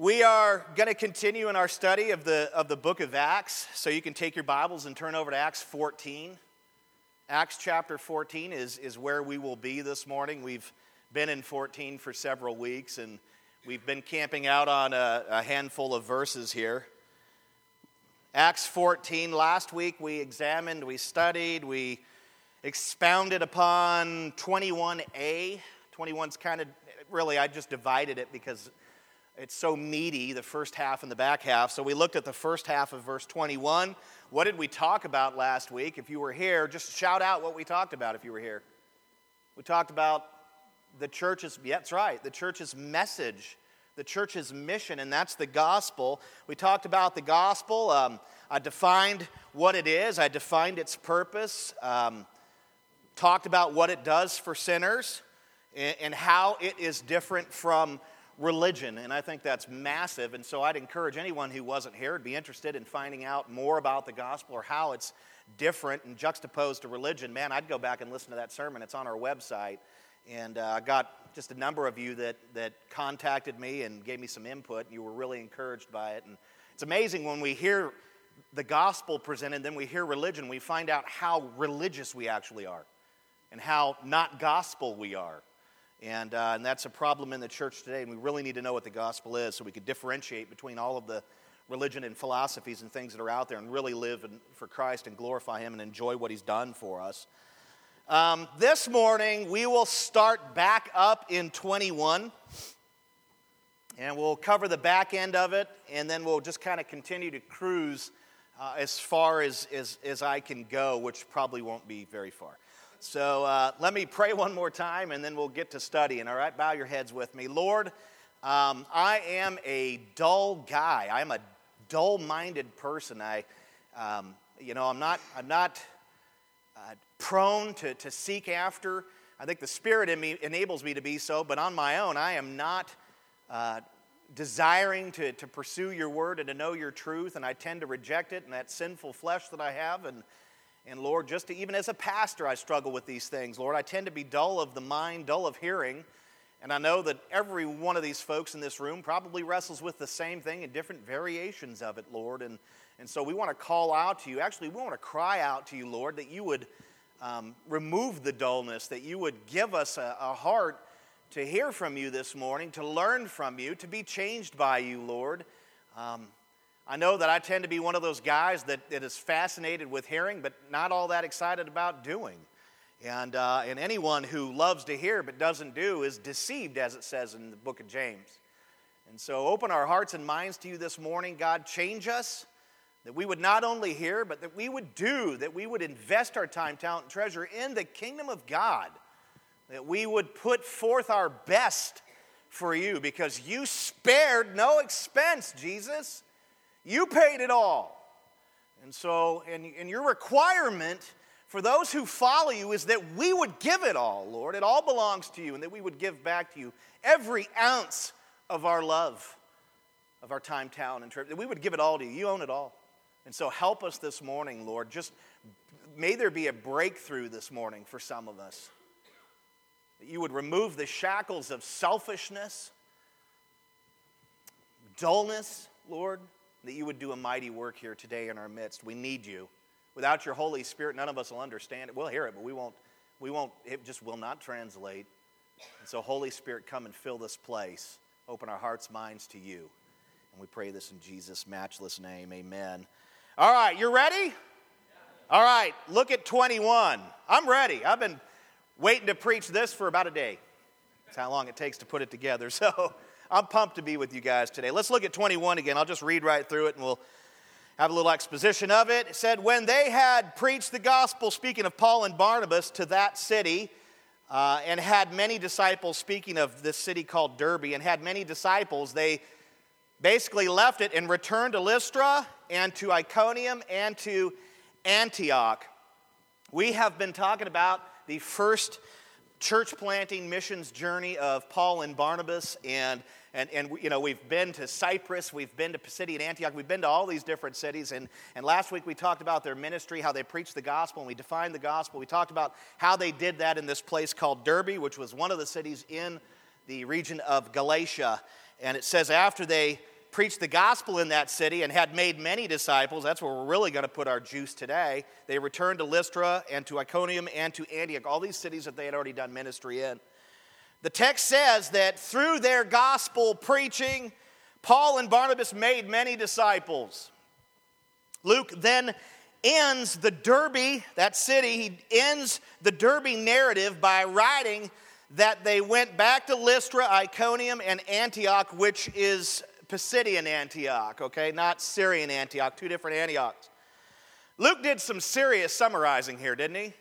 We are going to continue in our study of the, of the book of Acts. So you can take your Bibles and turn over to Acts 14. Acts chapter 14 is, is where we will be this morning. We've been in 14 for several weeks, and we've been camping out on a, a handful of verses here. Acts 14, last week we examined, we studied, we expounded upon 21a. 21's kind of, really, I just divided it because it's so meaty, the first half and the back half. So we looked at the first half of verse 21. What did we talk about last week? If you were here, just shout out what we talked about if you were here. We talked about the church's, yeah, that's right, the church's message, the church's mission, and that's the gospel. We talked about the gospel. Um, I defined what it is, I defined its purpose, um, talked about what it does for sinners, and, and how it is different from religion, and I think that's massive. And so I'd encourage anyone who wasn't here to be interested in finding out more about the gospel or how it's different and juxtaposed to religion. Man, I'd go back and listen to that sermon. It's on our website. And uh, I got just a number of you that, that contacted me and gave me some input. And you were really encouraged by it. And it's amazing when we hear the gospel presented, then we hear religion, we find out how religious we actually are and how not gospel we are. And, uh, and that's a problem in the church today, and we really need to know what the gospel is so we could differentiate between all of the religion and philosophies and things that are out there and really live in, for Christ and glorify Him and enjoy what He's done for us. Um, this morning, we will start back up in 21, and we'll cover the back end of it, and then we'll just kind of continue to cruise uh, as far as, as, as I can go, which probably won't be very far. So uh, let me pray one more time and then we'll get to studying. All right, bow your heads with me. Lord, um, I am a dull guy. I'm a dull minded person. I, um, you know, I'm not, I'm not uh, prone to, to seek after. I think the Spirit in me enables me to be so, but on my own, I am not uh, desiring to, to pursue your word and to know your truth, and I tend to reject it and that sinful flesh that I have. And and Lord, just to, even as a pastor, I struggle with these things. Lord, I tend to be dull of the mind, dull of hearing. And I know that every one of these folks in this room probably wrestles with the same thing in different variations of it, Lord. And, and so we want to call out to you. Actually, we want to cry out to you, Lord, that you would um, remove the dullness, that you would give us a, a heart to hear from you this morning, to learn from you, to be changed by you, Lord. Um, I know that I tend to be one of those guys that, that is fascinated with hearing, but not all that excited about doing. And, uh, and anyone who loves to hear but doesn't do is deceived, as it says in the book of James. And so open our hearts and minds to you this morning. God, change us that we would not only hear, but that we would do, that we would invest our time, talent, and treasure in the kingdom of God, that we would put forth our best for you because you spared no expense, Jesus. You paid it all. And so, and, and your requirement for those who follow you is that we would give it all, Lord. It all belongs to you, and that we would give back to you every ounce of our love, of our time, talent, and trip. That we would give it all to you. You own it all. And so help us this morning, Lord. Just may there be a breakthrough this morning for some of us. That you would remove the shackles of selfishness, dullness, Lord that you would do a mighty work here today in our midst. We need you. Without your Holy Spirit, none of us will understand it. We'll hear it, but we won't, we won't, it just will not translate. And so, Holy Spirit, come and fill this place. Open our hearts, minds to you. And we pray this in Jesus' matchless name. Amen. All right, you're ready? All right, look at 21. I'm ready. I've been waiting to preach this for about a day. That's how long it takes to put it together. So, I'm pumped to be with you guys today. Let's look at 21 again. I'll just read right through it and we'll have a little exposition of it. It said, When they had preached the gospel, speaking of Paul and Barnabas, to that city, uh, and had many disciples, speaking of this city called Derbe, and had many disciples, they basically left it and returned to Lystra and to Iconium and to Antioch. We have been talking about the first church planting missions journey of Paul and Barnabas, and and, and you know, we've been to Cyprus, we've been to Pisidian Antioch, we've been to all these different cities. And, and last week we talked about their ministry, how they preached the gospel, and we defined the gospel. We talked about how they did that in this place called Derbe, which was one of the cities in the region of Galatia. And it says after they preached the gospel in that city and had made many disciples. That's where we're really going to put our juice today. They returned to Lystra and to Iconium and to Antioch, all these cities that they had already done ministry in. The text says that through their gospel preaching, Paul and Barnabas made many disciples. Luke then ends the Derbe, that city, he ends the Derbe narrative by writing that they went back to Lystra, Iconium, and Antioch, which is Pisidian Antioch, okay? Not Syrian Antioch, two different Antiochs. Luke did some serious summarizing here, didn't he?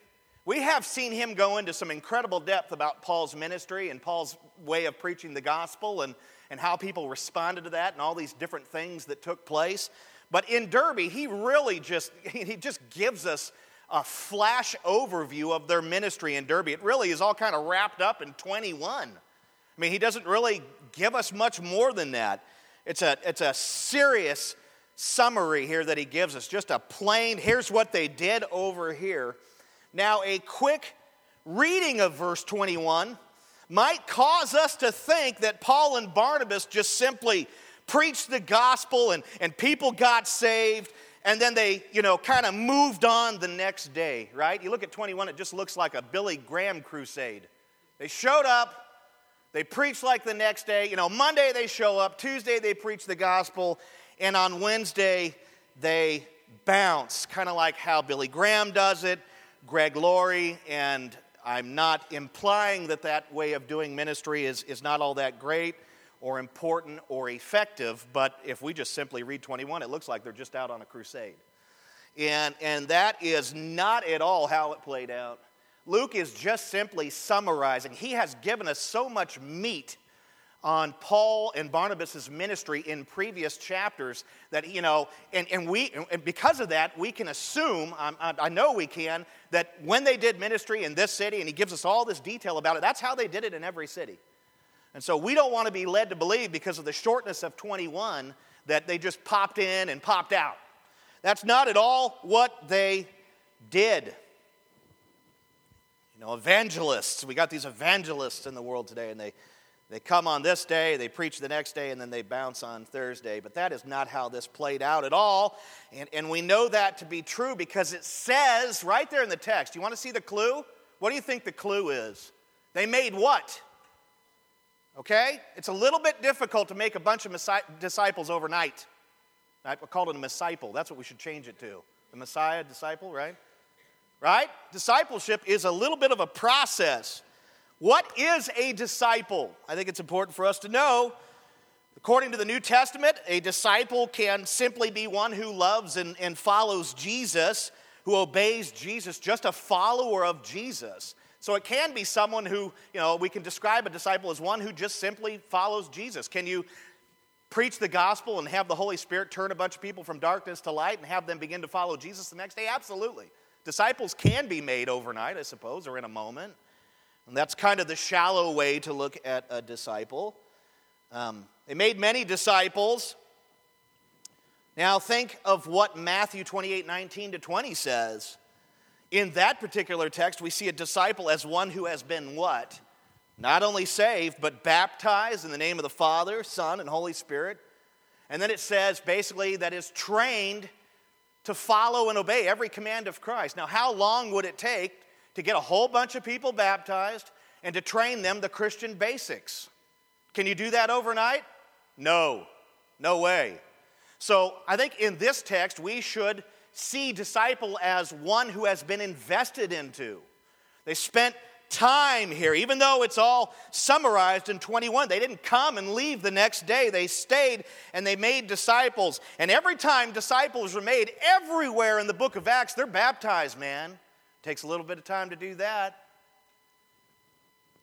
We have seen him go into some incredible depth about Paul's ministry and Paul's way of preaching the gospel and, and how people responded to that and all these different things that took place. But in Derbe, he really just he just gives us a flash overview of their ministry in Derbe. It really is all kind of wrapped up in 21. I mean, he doesn't really give us much more than that. It's a, it's a serious summary here that he gives us, just a plain, here's what they did over here. Now, a quick reading of verse 21 might cause us to think that Paul and Barnabas just simply preached the gospel and, and people got saved and then they, you know, kind of moved on the next day, right? You look at 21, it just looks like a Billy Graham crusade. They showed up, they preach like the next day. You know, Monday they show up, Tuesday they preach the gospel, and on Wednesday they bounce, kind of like how Billy Graham does it, Greg Laurie, and I'm not implying that that way of doing ministry is, is not all that great or important or effective, but if we just simply read 21, it looks like they're just out on a crusade. And, and that is not at all how it played out. Luke is just simply summarizing. He has given us so much meat on Paul and Barnabas' ministry in previous chapters that, you know, and, and we, and because of that, we can assume, I, I know we can, that when they did ministry in this city, and he gives us all this detail about it, that's how they did it in every city. And so we don't want to be led to believe because of the shortness of 21 that they just popped in and popped out. That's not at all what they did. You know, evangelists, we got these evangelists in the world today, and they, they come on this day, they preach the next day, and then they bounce on Thursday. But that is not how this played out at all. And, and we know that to be true because it says right there in the text. You want to see the clue? What do you think the clue is? They made what? Okay? It's a little bit difficult to make a bunch of disciples overnight. I called it a disciple. That's what we should change it to. The Messiah disciple, right? right? Discipleship is a little bit of a process. What is a disciple? I think it's important for us to know. According to the New Testament, a disciple can simply be one who loves and, and follows Jesus, who obeys Jesus, just a follower of Jesus. So it can be someone who, you know, we can describe a disciple as one who just simply follows Jesus. Can you preach the gospel and have the Holy Spirit turn a bunch of people from darkness to light and have them begin to follow Jesus the next day? Absolutely. Disciples can be made overnight, I suppose, or in a moment. And that's kind of the shallow way to look at a disciple. Um, they made many disciples. Now think of what Matthew 28 19 to 20 says. In that particular text, we see a disciple as one who has been what? Not only saved, but baptized in the name of the Father, Son, and Holy Spirit. And then it says basically that is trained to follow and obey every command of Christ. Now, how long would it take to get a whole bunch of people baptized and to train them the Christian basics? Can you do that overnight? No, no way. So I think in this text, we should see disciple as one who has been invested into. They spent time here, even though it's all summarized in 21. They didn't come and leave the next day. They stayed and they made disciples. And every time disciples are made, everywhere in the book of Acts, they're baptized, man. Takes a little bit of time to do that.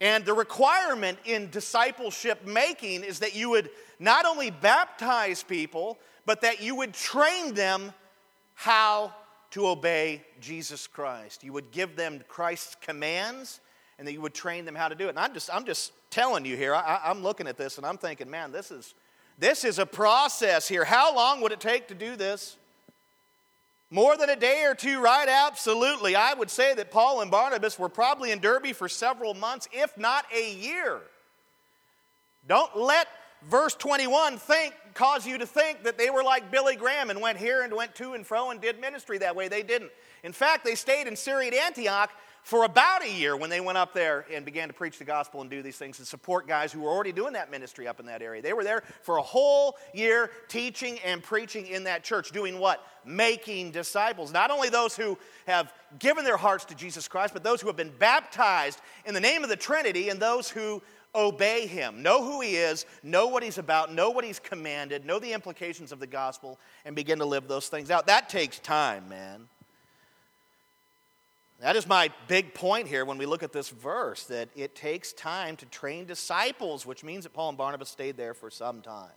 And the requirement in discipleship making is that you would not only baptize people, but that you would train them how to obey Jesus Christ. You would give them Christ's commands and that you would train them how to do it. And I'm just, I'm just telling you here, I, I'm looking at this and I'm thinking, man, this is, this is a process here. How long would it take to do this? More than a day or two, right? Absolutely. I would say that Paul and Barnabas were probably in Derbe for several months, if not a year. Don't let verse 21 think cause you to think that they were like Billy Graham and went here and went to and fro and did ministry that way. They didn't. In fact, they stayed in Syrian Antioch for about a year when they went up there and began to preach the gospel and do these things and support guys who were already doing that ministry up in that area. They were there for a whole year teaching and preaching in that church, doing what? Making disciples. Not only those who have given their hearts to Jesus Christ, but those who have been baptized in the name of the Trinity and those who obey him. Know who he is, know what he's about, know what he's commanded, know the implications of the gospel, and begin to live those things out. That takes time, man. That is my big point here when we look at this verse that it takes time to train disciples, which means that Paul and Barnabas stayed there for some time.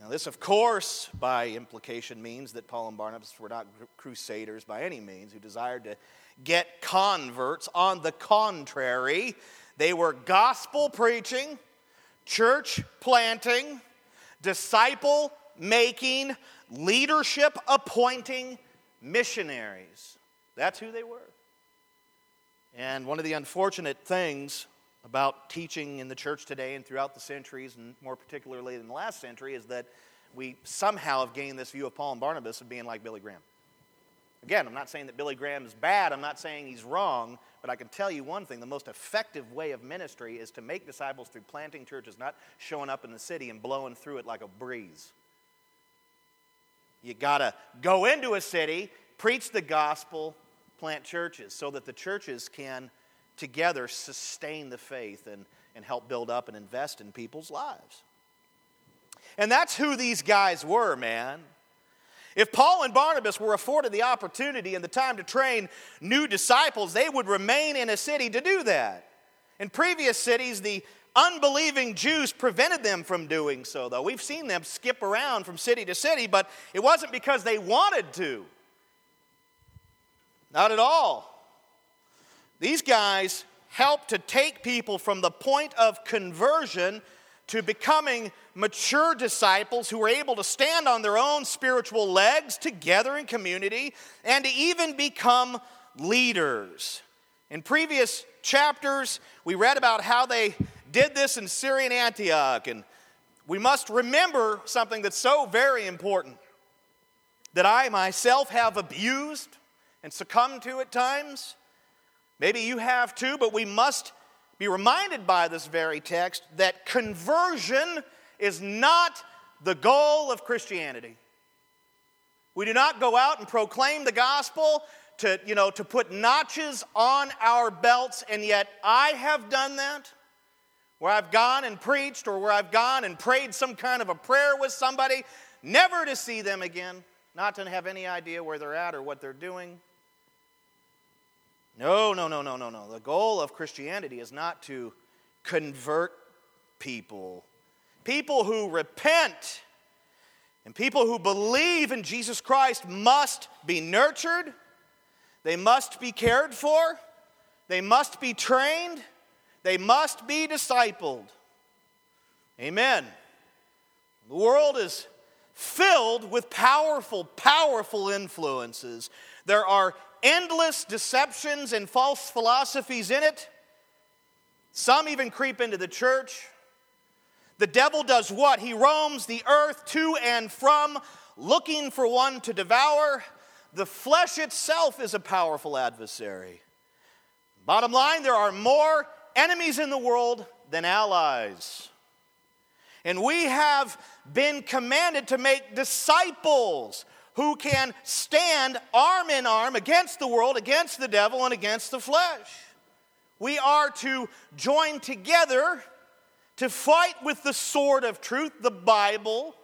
Now, this, of course, by implication, means that Paul and Barnabas were not crusaders by any means who desired to get converts. On the contrary, they were gospel preaching, church planting, disciple making, leadership appointing missionaries. That's who they were. And one of the unfortunate things about teaching in the church today and throughout the centuries, and more particularly in the last century, is that we somehow have gained this view of Paul and Barnabas of being like Billy Graham. Again, I'm not saying that Billy Graham is bad, I'm not saying he's wrong, but I can tell you one thing the most effective way of ministry is to make disciples through planting churches, not showing up in the city and blowing through it like a breeze. You got to go into a city, preach the gospel, plant churches so that the churches can together sustain the faith and, and help build up and invest in people's lives. And that's who these guys were, man. If Paul and Barnabas were afforded the opportunity and the time to train new disciples, they would remain in a city to do that. In previous cities, the unbelieving Jews prevented them from doing so, though. We've seen them skip around from city to city, but it wasn't because they wanted to. Not at all. These guys help to take people from the point of conversion to becoming mature disciples who are able to stand on their own spiritual legs together in community and to even become leaders. In previous chapters, we read about how they did this in Syrian Antioch, and we must remember something that's so very important that I myself have abused and succumb to at times. Maybe you have too, but we must be reminded by this very text that conversion is not the goal of Christianity. We do not go out and proclaim the gospel to, you know, to put notches on our belts, and yet I have done that. Where I've gone and preached, or where I've gone and prayed some kind of a prayer with somebody, never to see them again, not to have any idea where they're at or what they're doing. No, no, no, no, no, no. The goal of Christianity is not to convert people. People who repent and people who believe in Jesus Christ must be nurtured, they must be cared for, they must be trained, they must be discipled. Amen. The world is filled with powerful, powerful influences. There are endless deceptions and false philosophies in it. Some even creep into the church. The devil does what? He roams the earth to and from, looking for one to devour. The flesh itself is a powerful adversary. Bottom line, there are more enemies in the world than allies. And we have been commanded to make disciples who can stand arm in arm against the world, against the devil, and against the flesh. We are to join together to fight with the sword of truth, the Bible.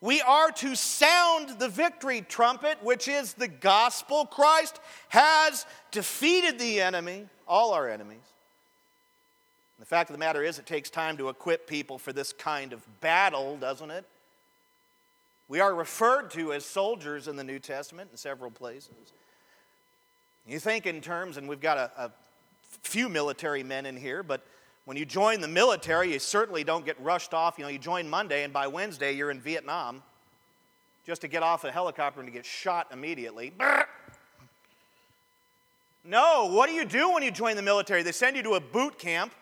We are to sound the victory trumpet, which is the gospel. Christ has defeated the enemy, all our enemies. The fact of the matter is, it takes time to equip people for this kind of battle, doesn't it? We are referred to as soldiers in the New Testament in several places. You think in terms, and we've got a, a few military men in here, but when you join the military, you certainly don't get rushed off. You know, you join Monday, and by Wednesday, you're in Vietnam just to get off a helicopter and to get shot immediately. No, what do you do when you join the military? They send you to a boot camp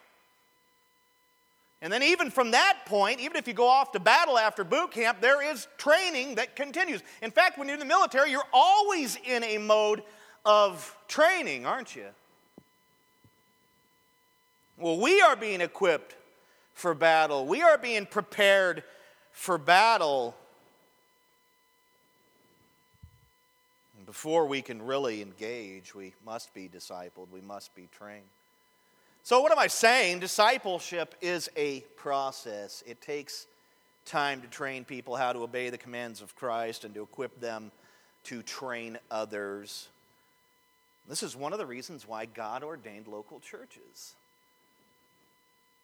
And then, even from that point, even if you go off to battle after boot camp, there is training that continues. In fact, when you're in the military, you're always in a mode of training, aren't you? Well, we are being equipped for battle, we are being prepared for battle. Before we can really engage, we must be discipled, we must be trained. So, what am I saying? Discipleship is a process. It takes time to train people how to obey the commands of Christ and to equip them to train others. This is one of the reasons why God ordained local churches.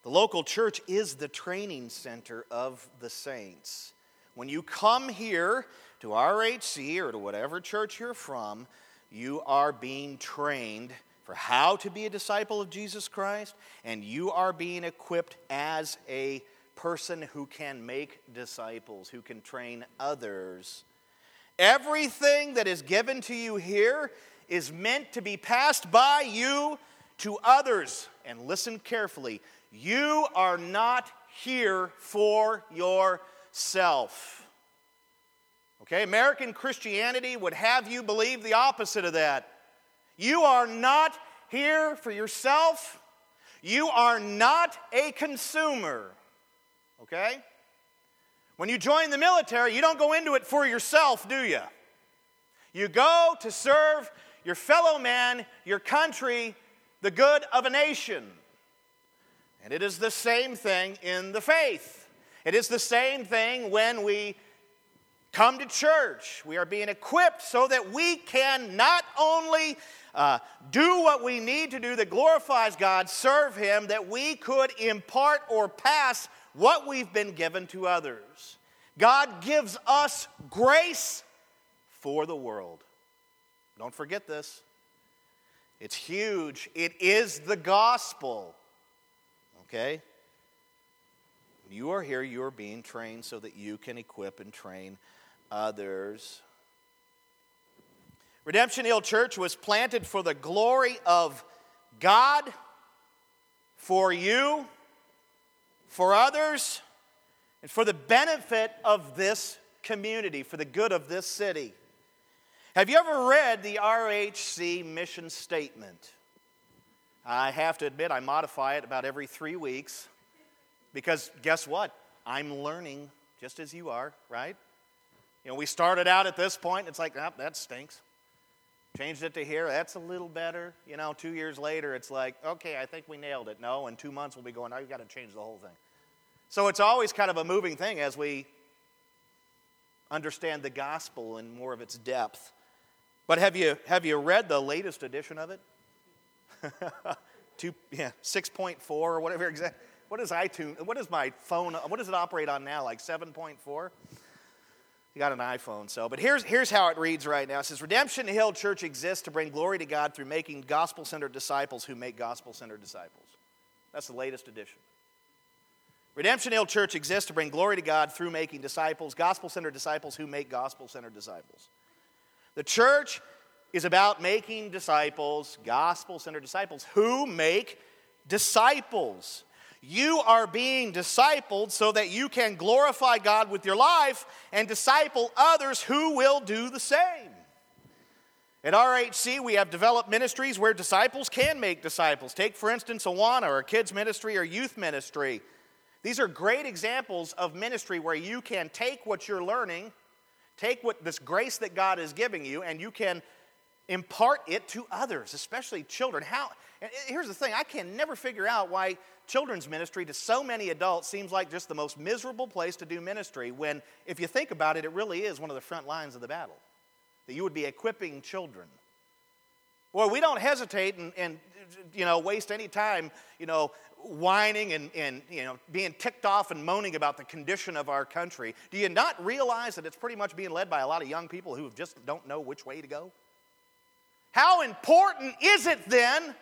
The local church is the training center of the saints. When you come here to RHC or to whatever church you're from, you are being trained for how to be a disciple of Jesus Christ, and you are being equipped as a person who can make disciples, who can train others. Everything that is given to you here is meant to be passed by you to others. And listen carefully you are not here for yourself. Okay, American Christianity would have you believe the opposite of that. You are not here for yourself. You are not a consumer. Okay? When you join the military, you don't go into it for yourself, do you? You go to serve your fellow man, your country, the good of a nation. And it is the same thing in the faith. It is the same thing when we come to church. We are being equipped so that we can not only uh, do what we need to do that glorifies God, serve Him, that we could impart or pass what we've been given to others. God gives us grace for the world. Don't forget this. It's huge. It is the gospel. Okay? You are here, you are being trained so that you can equip and train others. Redemption Hill Church was planted for the glory of God, for you, for others, and for the benefit of this community, for the good of this city. Have you ever read the RHC mission statement? I have to admit, I modify it about every three weeks because guess what? I'm learning just as you are, right? You know, we started out at this point, it's like, oh, that stinks. Changed it to here. That's a little better. You know, two years later, it's like, okay, I think we nailed it. No, in two months, we'll be going, now you've got to change the whole thing. So it's always kind of a moving thing as we understand the gospel in more of its depth. But have you, have you read the latest edition of it? Two, yeah, 6.4 or whatever exactly. What is iTunes? What is my phone? What does it operate on now? Like 7.4? You got an iPhone, so. But here's, here's how it reads right now. It says Redemption Hill Church exists to bring glory to God through making gospel centered disciples who make gospel centered disciples. That's the latest edition. Redemption Hill Church exists to bring glory to God through making disciples, gospel centered disciples who make gospel centered disciples. The church is about making disciples, gospel centered disciples, who make disciples. You are being discipled so that you can glorify God with your life and disciple others who will do the same. At RHC, we have developed ministries where disciples can make disciples. Take, for instance, Awana or kids' ministry or youth ministry. These are great examples of ministry where you can take what you're learning, take what this grace that God is giving you, and you can impart it to others, especially children. How? Here's the thing: I can never figure out why children's ministry to so many adults seems like just the most miserable place to do ministry when, if you think about it, it really is one of the front lines of the battle. That you would be equipping children. Boy, we don't hesitate and, and you know, waste any time, you know, whining and, and, you know, being ticked off and moaning about the condition of our country. Do you not realize that it's pretty much being led by a lot of young people who just don't know which way to go? How important is it then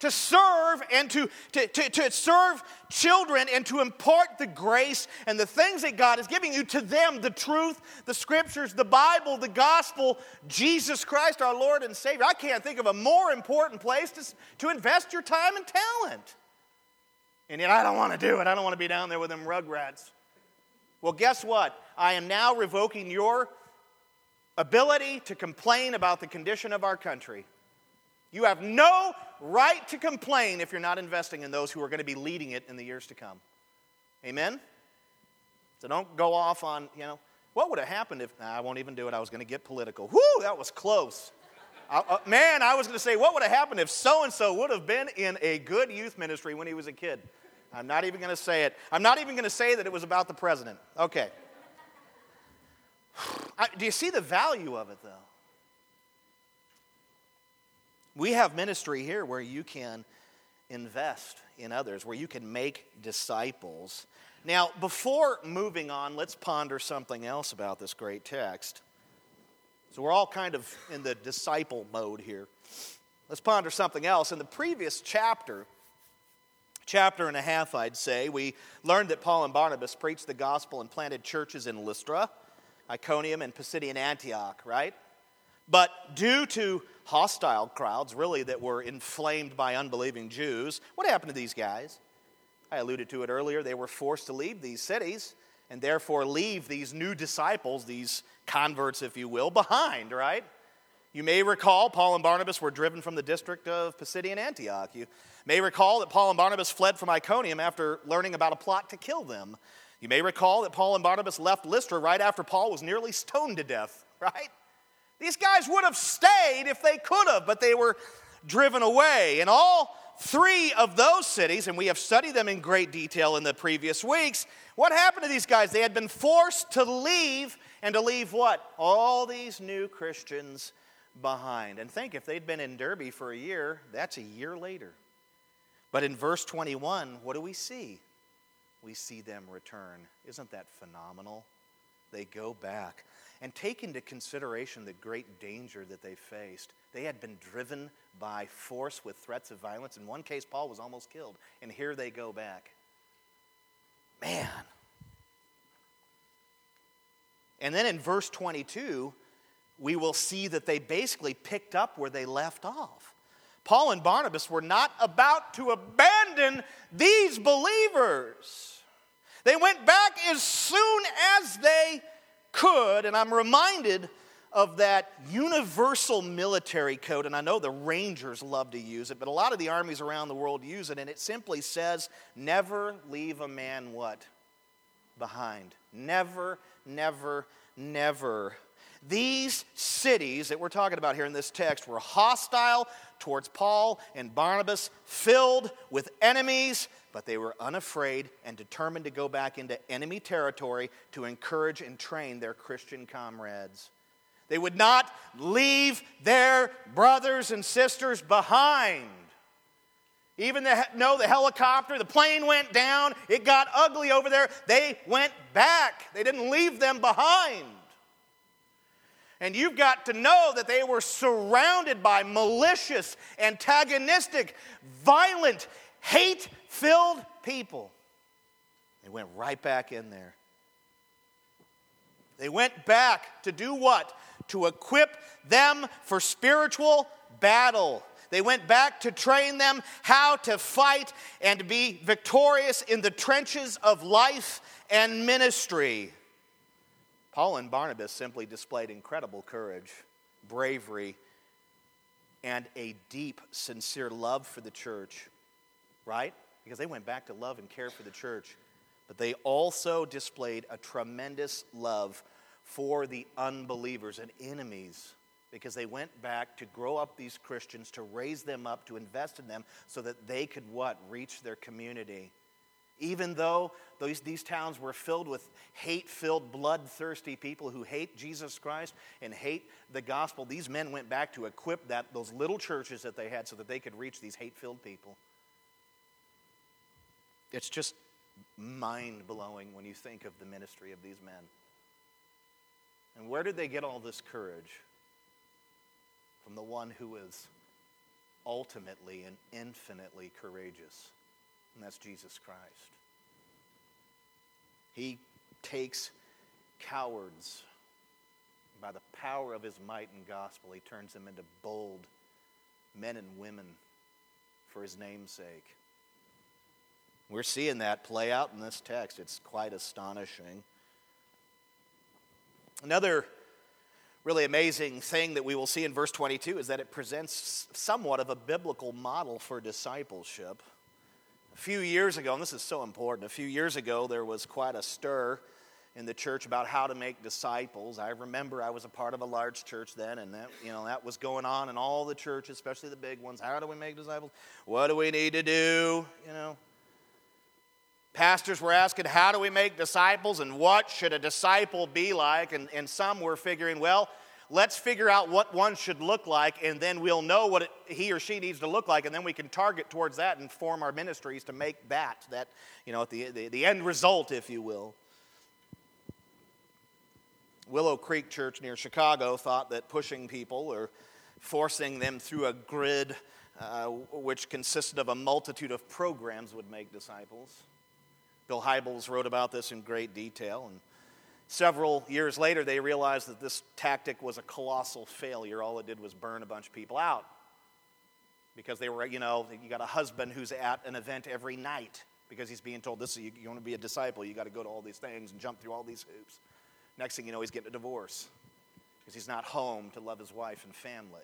to serve and to, to, to, to, serve children and to impart the grace and the things that God is giving you to them the truth, the scriptures, the Bible, the gospel, Jesus Christ, our Lord and Savior. I can't think of a more important place to, to invest your time and talent. And yet I don't want to do it. I don't want to be down there with them rugrats. Well, guess what? I am now revoking your ability to complain about the condition of our country. You have no right to complain if you're not investing in those who are going to be leading it in the years to come. Amen? So don't go off on, you know, what would have happened if, nah, I won't even do it. I was going to get political. Whoo, that was close. I, uh, man, I was going to say, what would have happened if so and so would have been in a good youth ministry when he was a kid? I'm not even going to say it. I'm not even going to say that it was about the president. Okay. I, do you see the value of it, though? We have ministry here where you can invest in others, where you can make disciples. Now, before moving on, let's ponder something else about this great text. So, we're all kind of in the disciple mode here. Let's ponder something else. In the previous chapter, chapter and a half, I'd say, we learned that Paul and Barnabas preached the gospel and planted churches in Lystra, Iconium, and Pisidian Antioch, right? But due to hostile crowds, really, that were inflamed by unbelieving Jews, what happened to these guys? I alluded to it earlier. They were forced to leave these cities and therefore leave these new disciples, these converts, if you will, behind, right? You may recall Paul and Barnabas were driven from the district of Pisidian Antioch. You may recall that Paul and Barnabas fled from Iconium after learning about a plot to kill them. You may recall that Paul and Barnabas left Lystra right after Paul was nearly stoned to death, right? These guys would have stayed if they could have, but they were driven away. And all three of those cities, and we have studied them in great detail in the previous weeks, what happened to these guys? They had been forced to leave, and to leave what? All these new Christians behind. And think if they'd been in Derbe for a year, that's a year later. But in verse 21, what do we see? We see them return. Isn't that phenomenal? They go back and take into consideration the great danger that they faced. They had been driven by force with threats of violence. In one case, Paul was almost killed, and here they go back. Man. And then in verse 22, we will see that they basically picked up where they left off. Paul and Barnabas were not about to abandon these believers. They went back as soon as they could, and I'm reminded of that universal military code, and I know the Rangers love to use it, but a lot of the armies around the world use it, and it simply says, never leave a man what? Behind. Never, never, never. These cities that we're talking about here in this text were hostile towards Paul and Barnabas, filled with enemies, but they were unafraid and determined to go back into enemy territory to encourage and train their Christian comrades. They would not leave their brothers and sisters behind. Even though the helicopter, the plane went down, it got ugly over there, they went back. They didn't leave them behind. And you've got to know that they were surrounded by malicious, antagonistic, violent, hate filled people. They went right back in there. They went back to do what? To equip them for spiritual battle. They went back to train them how to fight and be victorious in the trenches of life and ministry. Paul and Barnabas simply displayed incredible courage, bravery, and a deep, sincere love for the church, right? Because they went back to love and care for the church. But they also displayed a tremendous love for the unbelievers and enemies because they went back to grow up these Christians, to raise them up, to invest in them so that they could what? Reach their community. Even though those, these towns were filled with hate filled, bloodthirsty people who hate Jesus Christ and hate the gospel, these men went back to equip that, those little churches that they had so that they could reach these hate filled people. It's just mind blowing when you think of the ministry of these men. And where did they get all this courage? From the one who is ultimately and infinitely courageous, and that's Jesus Christ. He takes cowards by the power of his might and gospel, he turns them into bold men and women for his name's sake. We're seeing that play out in this text. It's quite astonishing. Another really amazing thing that we will see in verse 22 is that it presents somewhat of a biblical model for discipleship. A few years ago, and this is so important, a few years ago there was quite a stir in the church about how to make disciples. I remember I was a part of a large church then, and that, you know, that was going on in all the churches, especially the big ones. How do we make disciples? What do we need to do? You know. Pastors were asking, how do we make disciples and what should a disciple be like? And, and some were figuring, well, let's figure out what one should look like, and then we'll know what it, he or she needs to look like, and then we can target towards that and form our ministries to make that, that you know, the, the, the end result, if you will. Willow Creek Church near Chicago thought that pushing people or forcing them through a grid uh, which consisted of a multitude of programs would make disciples. Bill Hybels wrote about this in great detail, and several years later they realized that this tactic was a colossal failure. All it did was burn a bunch of people out because they were, you know, you got a husband who's at an event every night because he's being told, this, you, you want to be a disciple, you got to go to all these things and jump through all these hoops. Next thing you know, he's getting a divorce because he's not home to love his wife and family.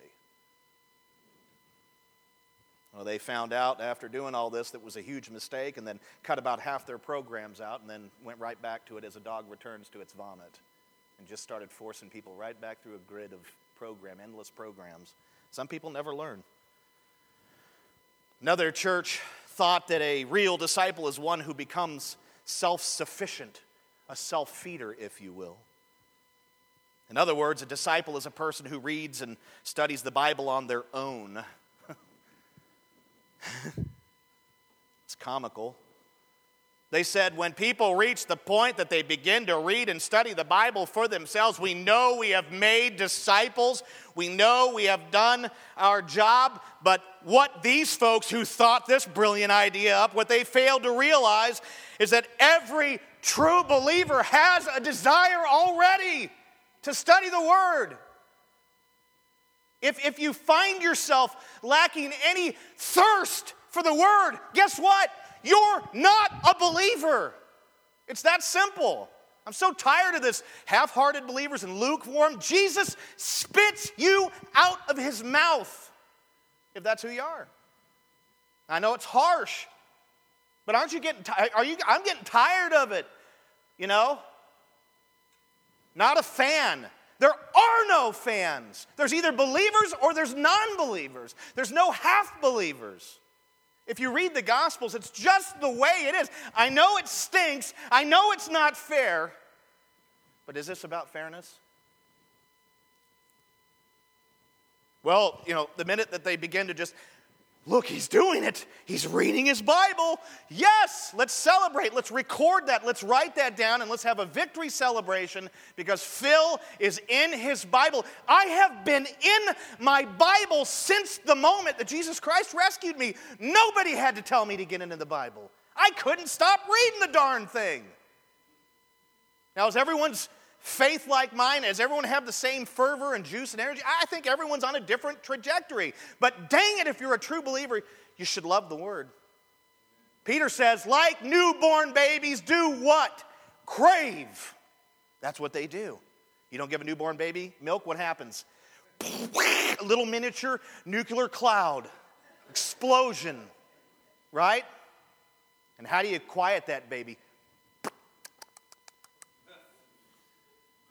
Well, they found out after doing all this that it was a huge mistake and then cut about half their programs out and then went right back to it as a dog returns to its vomit and just started forcing people right back through a grid of program, endless programs. Some people never learn. Another church thought that a real disciple is one who becomes self sufficient a self feeder, if you will. In other words, a disciple is a person who reads and studies the Bible on their own. it's comical. They said when people reach the point that they begin to read and study the Bible for themselves, we know we have made disciples. We know we have done our job. But what these folks who thought this brilliant idea up, what they failed to realize is that every true believer has a desire already to study the Word. If, if you find yourself lacking any thirst for the Word, guess what? You're not a believer. It's that simple. I'm so tired of this half hearted believers and lukewarm. Jesus spits you out of his mouth if that's who you are. I know it's harsh, but aren't you getting tired? Are you, I'm getting tired of it, you know? Not a fan. There are no fans. There's either believers or there's non believers. There's no half believers. If you read the Gospels, it's just the way it is. I know it stinks. I know it's not fair. But is this about fairness? Well, you know, the minute that they begin to just Look, he's doing it. He's reading his Bible. Yes, let's celebrate. Let's record that. Let's write that down and let's have a victory celebration because Phil is in his Bible. I have been in my Bible since the moment that Jesus Christ rescued me. Nobody had to tell me to get into the Bible. I couldn't stop reading the darn thing. Now, is everyone's faith like mine? Does everyone have the same fervor and juice and energy? I think everyone's on a different trajectory. But dang it, if you're a true believer, you should love the word. Peter says, like newborn babies, do what? Crave. That's what they do. You don't give a newborn baby milk, what happens? A little miniature nuclear cloud, explosion, right? And how do you quiet that baby?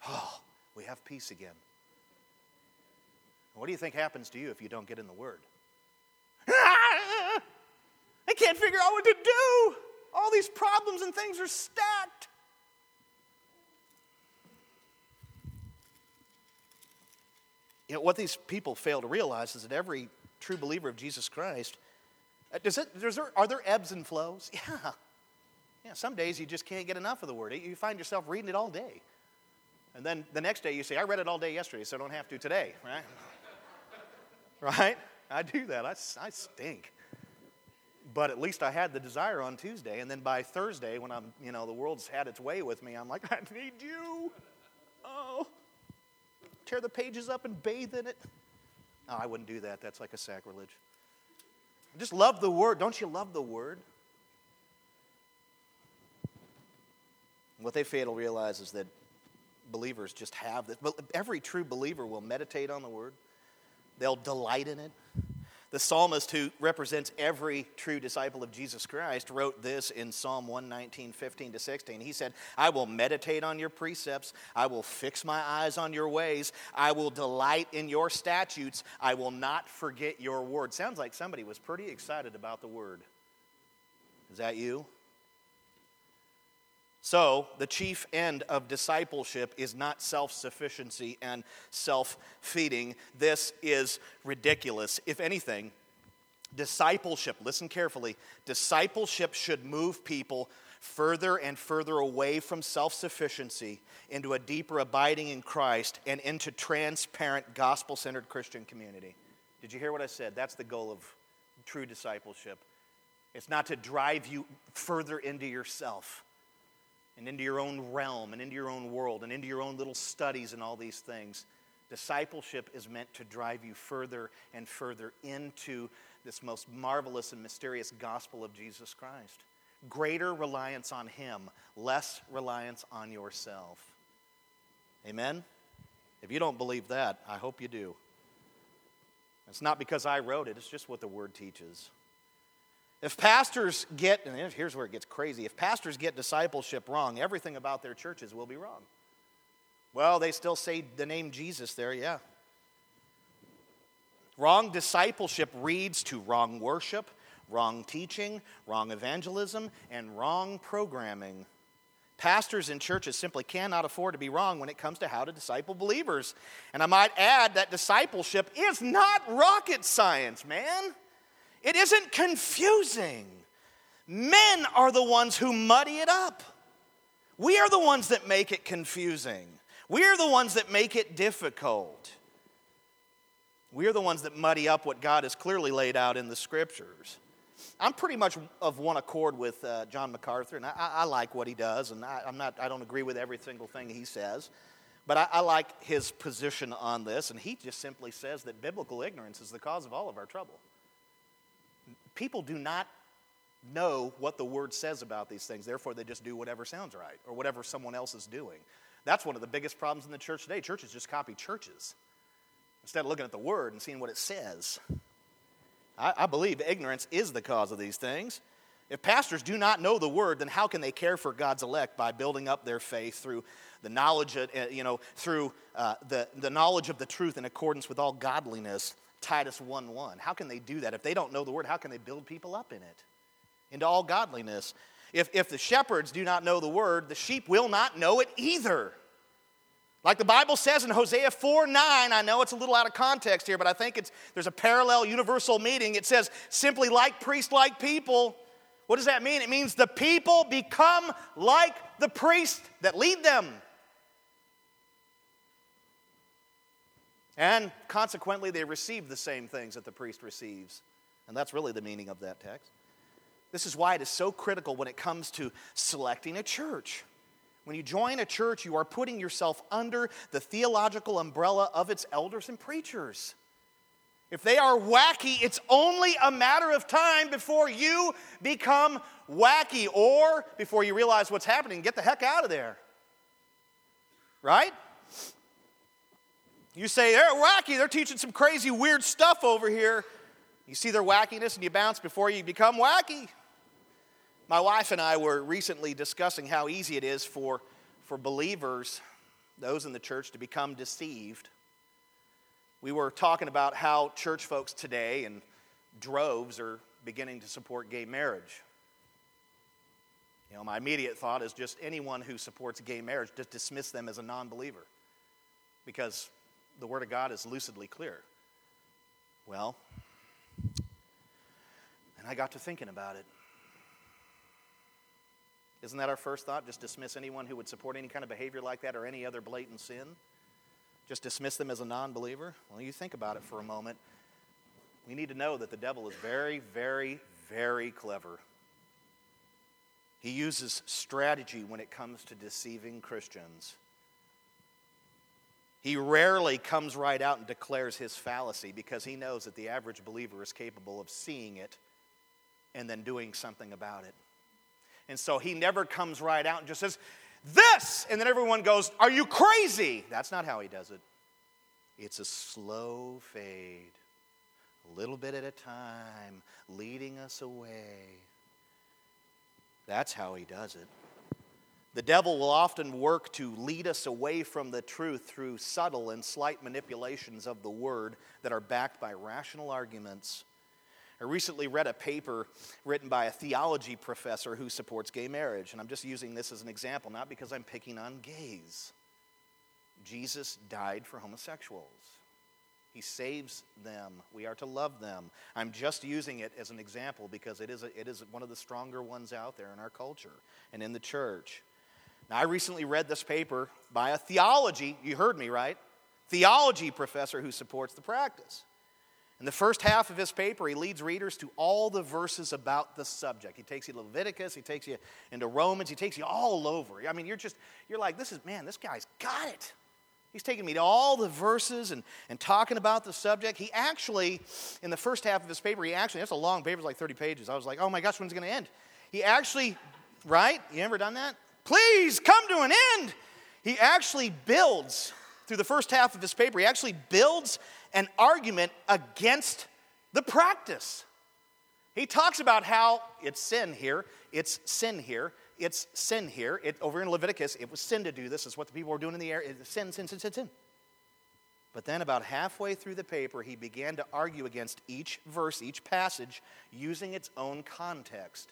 Oh, we have peace again. What do you think happens to you if you don't get in the Word? I can't figure out what to do. All these problems and things are stacked. You know, what these people fail to realize is that every true believer of Jesus Christ, uh, does it, does there, are there ebbs and flows? Yeah. Yeah, some days you just can't get enough of the Word. You find yourself reading it all day. And then the next day you say, I read it all day yesterday, so I don't have to today, right? right? I do that. I, I stink. But at least I had the desire on Tuesday. And then by Thursday, when I'm, you know, the world's had its way with me, I'm like, I need you. Oh. Tear the pages up and bathe in it. No, I wouldn't do that. That's like a sacrilege. Just love the word. Don't you love the word? What they fail to realize is that believers just have this. But every true believer will meditate on the word, they'll delight in it. The psalmist, who represents every true disciple of Jesus Christ, wrote this in Psalm 119, 15 to 16. He said, I will meditate on your precepts. I will fix my eyes on your ways. I will delight in your statutes. I will not forget your word. Sounds like somebody was pretty excited about the word. Is that you? So, the chief end of discipleship is not self sufficiency and self feeding. This is ridiculous. If anything, discipleship, listen carefully, discipleship should move people further and further away from self sufficiency into a deeper abiding in Christ and into transparent, gospel centered Christian community. Did you hear what I said? That's the goal of true discipleship. It's not to drive you further into yourself and into your own realm and into your own world and into your own little studies and all these things. Discipleship is meant to drive you further and further into this most marvelous and mysterious gospel of Jesus Christ. Greater reliance on Him, less reliance on yourself. Amen? If you don't believe that, I hope you do. It's not because I wrote it, it's just what the Word teaches. If pastors get, and here's where it gets crazy if pastors get discipleship wrong, everything about their churches will be wrong. Well, they still say the name Jesus there, yeah. Wrong discipleship leads to wrong worship, wrong teaching, wrong evangelism, and wrong programming. Pastors and churches simply cannot afford to be wrong when it comes to how to disciple believers. And I might add that discipleship is not rocket science, man. It isn't confusing. Men are the ones who muddy it up. We are the ones that make it confusing. We are the ones that make it difficult. We are the ones that muddy up what God has clearly laid out in the scriptures. I'm pretty much of one accord with uh, John MacArthur, and I, I, like what he does, and I, am not, I don't agree with every single thing he says, but I, I like his position on this, and he just simply says that biblical ignorance is the cause of all of our trouble people do not know what the word says about these things. Therefore, they just do whatever sounds right or whatever someone else is doing. That's one of the biggest problems in the church today. Churches just copy churches instead of looking at the word and seeing what it says. I, I believe ignorance is the cause of these things. If pastors do not know the word, then how can they care for God's elect by building up their faith through the knowledge, of, uh, you know, through uh, the, the knowledge of the truth in accordance with all godliness? Titus 1 1. How can they do that? If they don't know the word, how can they build people up in it? Into all godliness. If, if the shepherds do not know the word, the sheep will not know it either. Like the Bible says in Hosea 4 9, I know it's a little out of context here, but I think it's, there's a parallel universal meaning. It says, simply like priest like people. What does that mean? It means the people become like the priest that lead them. And consequently, they receive the same things that the priest receives. And that's really the meaning of that text. This is why it is so critical when it comes to selecting a church. When you join a church, you are putting yourself under the theological umbrella of its elders and preachers. If they are wacky, it's only a matter of time before you become wacky or before you realize what's happening. Get the heck out of there. Right? You say, they're wacky, they're teaching some crazy, weird stuff over here. You see their wackiness and you bounce before you become wacky. My wife and I were recently discussing how easy it is for, for believers, those in the church, to become deceived. We were talking about how church folks today and droves are beginning to support gay marriage. You know, my immediate thought is just anyone who supports gay marriage, just dismiss them as a non believer. Because the Word of God is lucidly clear. Well, and I got to thinking about it. Isn't that our first thought? Just dismiss anyone who would support any kind of behavior like that or any other blatant sin? Just dismiss them as a non believer? Well, you think about it for a moment. We need to know that the devil is very, very, very clever. He uses strategy when it comes to deceiving Christians. He rarely comes right out and declares his fallacy because he knows that the average believer is capable of seeing it and then doing something about it. And so he never comes right out and just says, this. And then everyone goes, Are you crazy? That's not how he does it. It's a slow fade, a little bit at a time, leading us away. That's how he does it. The devil will often work to lead us away from the truth through subtle and slight manipulations of the word that are backed by rational arguments. I recently read a paper written by a theology professor who supports gay marriage, and I'm just using this as an example, not because I'm picking on gays. Jesus died for homosexuals. He saves them. We are to love them. I'm just using it as an example because it is, a, it is one of the stronger ones out there in our culture and in the church. Now, I recently read this paper by a theology, you heard me, right? Theology professor who supports the practice. In the first half of his paper, he leads readers to all the verses about the subject. He takes you to Leviticus, he takes you into Romans, he takes you all over. I mean, you're just, you're like, this is, man, this guy's got it. He's taking me to all the verses and, and talking about the subject. He actually, in the first half of his paper, he actually, that's a long paper, it's like 30 pages. I was like, oh my gosh, when's it going to end? He actually, right? You ever done that? Please come to an end. He actually builds, through the first half of his paper, he actually builds an argument against the practice. He talks about how it's sin here, it's sin here, it's sin here. It, over in Leviticus, it was sin to do this. Is what the people were doing in the air. It's sin, sin, sin, sin, sin. But then, about halfway through the paper, he began to argue against each verse, each passage, using its own context.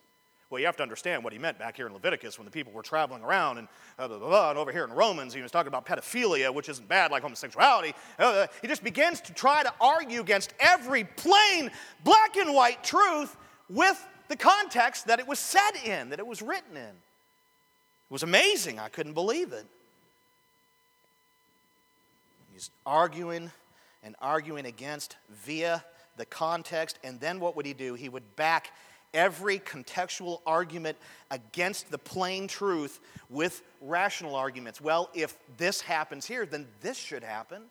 Well, you have to understand what he meant back here in Leviticus when the people were traveling around, and, uh, blah, blah, blah, and over here in Romans, he was talking about pedophilia, which isn't bad like homosexuality. Uh, he just begins to try to argue against every plain black and white truth with the context that it was said in, that it was written in. It was amazing. I couldn't believe it. He's arguing and arguing against via the context, and then what would he do? He would back every contextual argument against the plain truth with rational arguments. Well, if this happens here, then this should happen.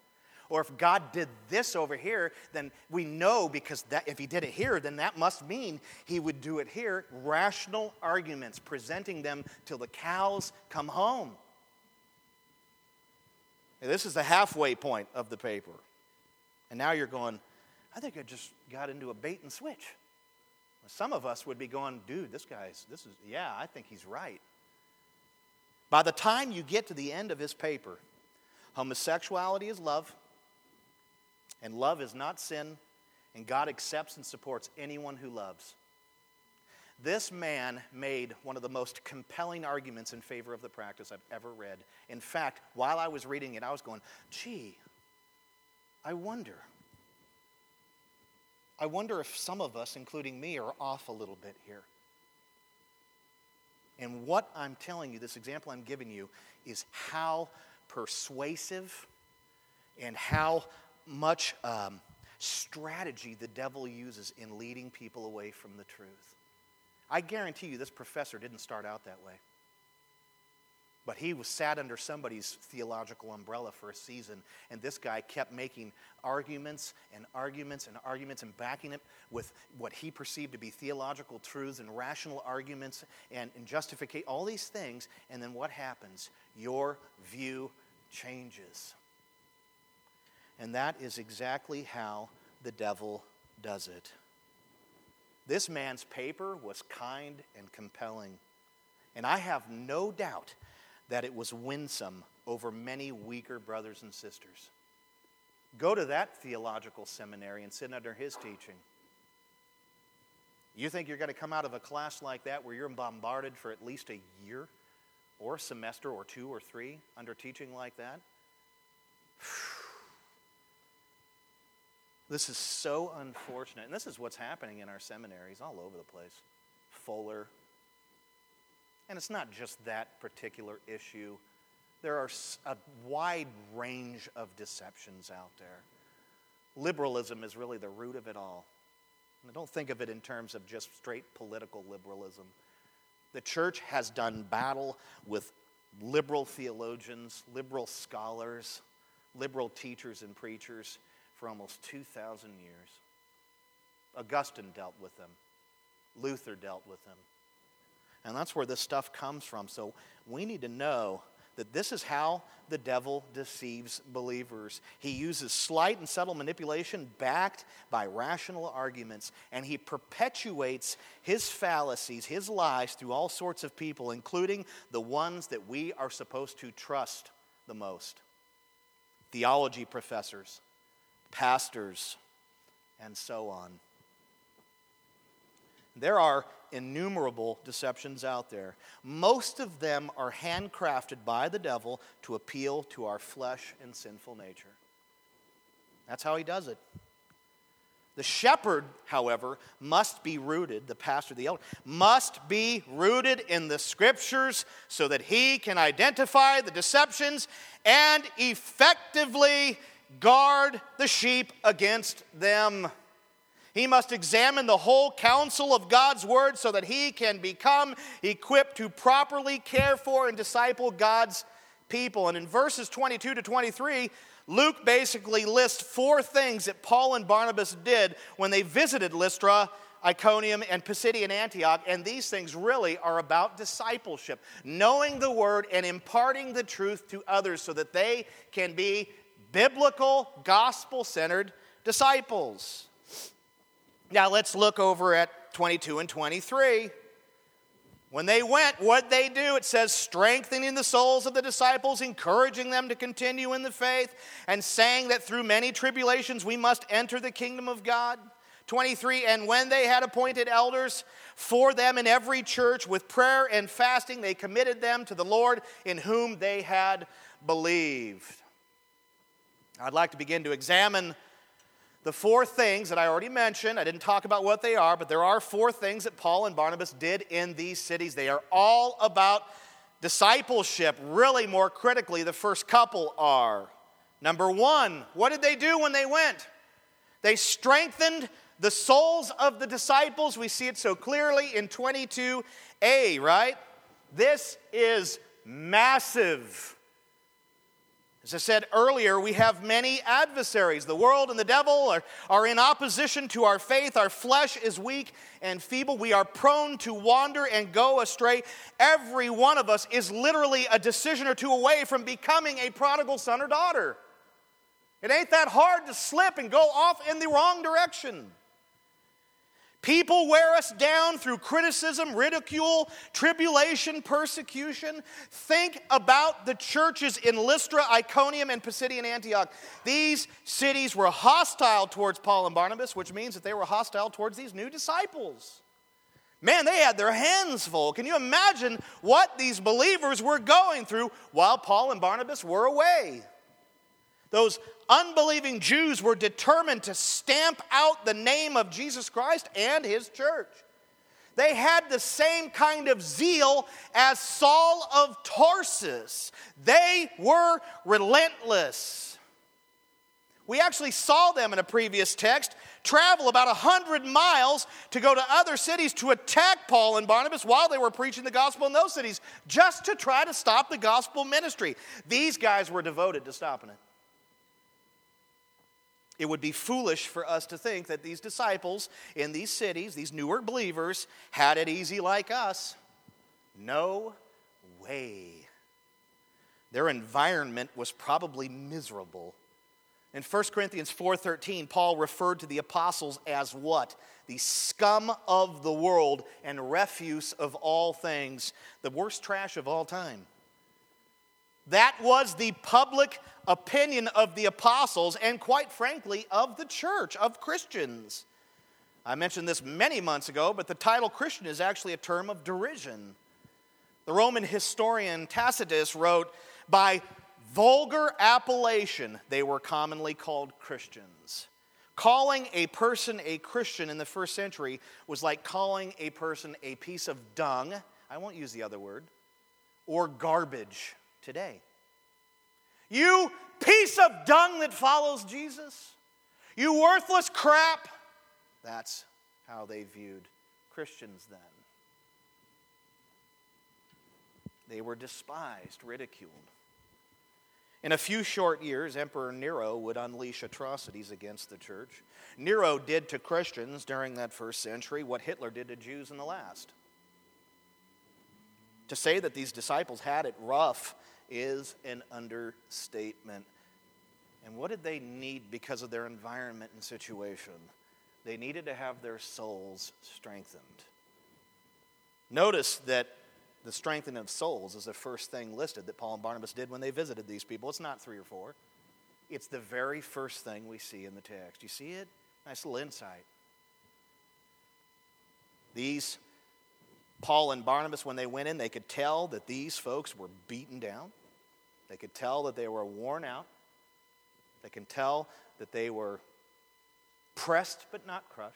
Or if God did this over here, then we know because that, if He did it here, then that must mean He would do it here. Rational arguments, presenting them till the cows come home. This is the halfway point of the paper. And now you're going, I think I just got into a bait and switch. Some of us would be going, dude, this guy's, this is, yeah, I think he's right. By the time you get to the end of his paper, homosexuality is love, and love is not sin, and God accepts and supports anyone who loves. This man made one of the most compelling arguments in favor of the practice I've ever read. In fact, while I was reading it, I was going, gee, I wonder. I wonder if some of us, including me, are off a little bit here. And what I'm telling you, this example I'm giving you, is how persuasive and how much um, strategy the devil uses in leading people away from the truth. I guarantee you, this professor didn't start out that way. But he was sat under somebody's theological umbrella for a season, and this guy kept making arguments and arguments and arguments and backing it with what he perceived to be theological truths and rational arguments and, and all these things. And then what happens? Your view changes. And that is exactly how the devil does it. This man's paper was kind and compelling. And I have no doubt that it was winsome over many weaker brothers and sisters. Go to that theological seminary and sit under his teaching. You think you're going to come out of a class like that where you're bombarded for at least a year or a semester or two or three under teaching like that? This is so unfortunate. And this is what's happening in our seminaries all over the place. Fuller, and it's not just that particular issue, there are a wide range of deceptions out there. Liberalism is really the root of it all. And don't think of it in terms of just straight political liberalism. The church has done battle with liberal theologians, liberal scholars, liberal teachers and preachers for almost 2,000 years. Augustine dealt with them, Luther dealt with them. And that's where this stuff comes from. So we need to know that this is how the devil deceives believers. He uses slight and subtle manipulation backed by rational arguments, and he perpetuates his fallacies, his lies through all sorts of people, including the ones that we are supposed to trust the most theology professors, pastors, and so on. There are innumerable deceptions out there. Most of them are handcrafted by the devil to appeal to our flesh and sinful nature. That's how he does it. The shepherd, however, must be rooted, the pastor, the elder, must be rooted in the scriptures so that he can identify the deceptions and effectively guard the sheep against them. He must examine the whole counsel of God's word so that he can become equipped to properly care for and disciple God's people. And in verses 22 to 23, Luke basically lists four things that Paul and Barnabas did when they visited Lystra, Iconium, and Pisidian Antioch. And these things really are about discipleship, knowing the word and imparting the truth to others so that they can be biblical, gospel centered disciples. Now let's look over at 22 and 23. When they went, what they do? It says, strengthening the souls of the disciples, encouraging them to continue in the faith, and saying that through many tribulations we must enter the kingdom of God. 23, and when they had appointed elders for them in every church with prayer and fasting, they committed them to the Lord in whom they had believed. I'd like to begin to examine the four things that I already mentioned, I didn't talk about what they are, but there are four things that Paul and Barnabas did in these cities. They are all about discipleship. Really, more critically, the first couple are. Number one, what did they do when they went? They strengthened the souls of the disciples. We see it so clearly in 22a, right? This is massive. As I said earlier, we have many adversaries. The world and the devil are, are in opposition to our faith. Our flesh is weak and feeble. We are prone to wander and go astray. Every one of us is literally a decision or two away from becoming a prodigal son or daughter. It ain't that hard to slip and go off in the wrong direction. People wear us down through criticism, ridicule, tribulation, persecution. Think about the churches in Lystra, Iconium, and Pisidian Antioch. These cities were hostile towards Paul and Barnabas, which means that they were hostile towards these new disciples. Man, they had their hands full. Can you imagine what these believers were going through while Paul and Barnabas were away? Those unbelieving Jews were determined to stamp out the name of Jesus Christ and his church. They had the same kind of zeal as Saul of Tarsus. They were relentless. We actually saw them in a previous text travel about 100 miles to go to other cities to attack Paul and Barnabas while they were preaching the gospel in those cities, just to try to stop the gospel ministry. These guys were devoted to stopping it. It would be foolish for us to think that these disciples in these cities, these newer believers, had it easy like us. No way. Their environment was probably miserable. In 1 Corinthians 4:13, Paul referred to the apostles as what? The scum of the world and refuse of all things, the worst trash of all time. That was the public opinion of the apostles and, quite frankly, of the church, of Christians. I mentioned this many months ago, but the title Christian is actually a term of derision. The Roman historian Tacitus wrote, By vulgar appellation, they were commonly called Christians. Calling a person a Christian in the first century was like calling a person a piece of dung, I won't use the other word, or garbage today. You piece of dung that follows Jesus. You worthless crap. That's how they viewed Christians then. They were despised, ridiculed. In a few short years, Emperor Nero would unleash atrocities against the church. Nero did to Christians during that first century what Hitler did to Jews in the last. To say that these disciples had it rough is an understatement. And what did they need because of their environment and situation? They needed to have their souls strengthened. Notice that the strengthening of souls is the first thing listed that Paul and Barnabas did when they visited these people. It's not three or four, it's the very first thing we see in the text. You see it? Nice little insight. These Paul and Barnabas, when they went in, they could tell that these folks were beaten down. They could tell that they were worn out. They can tell that they were pressed but not crushed.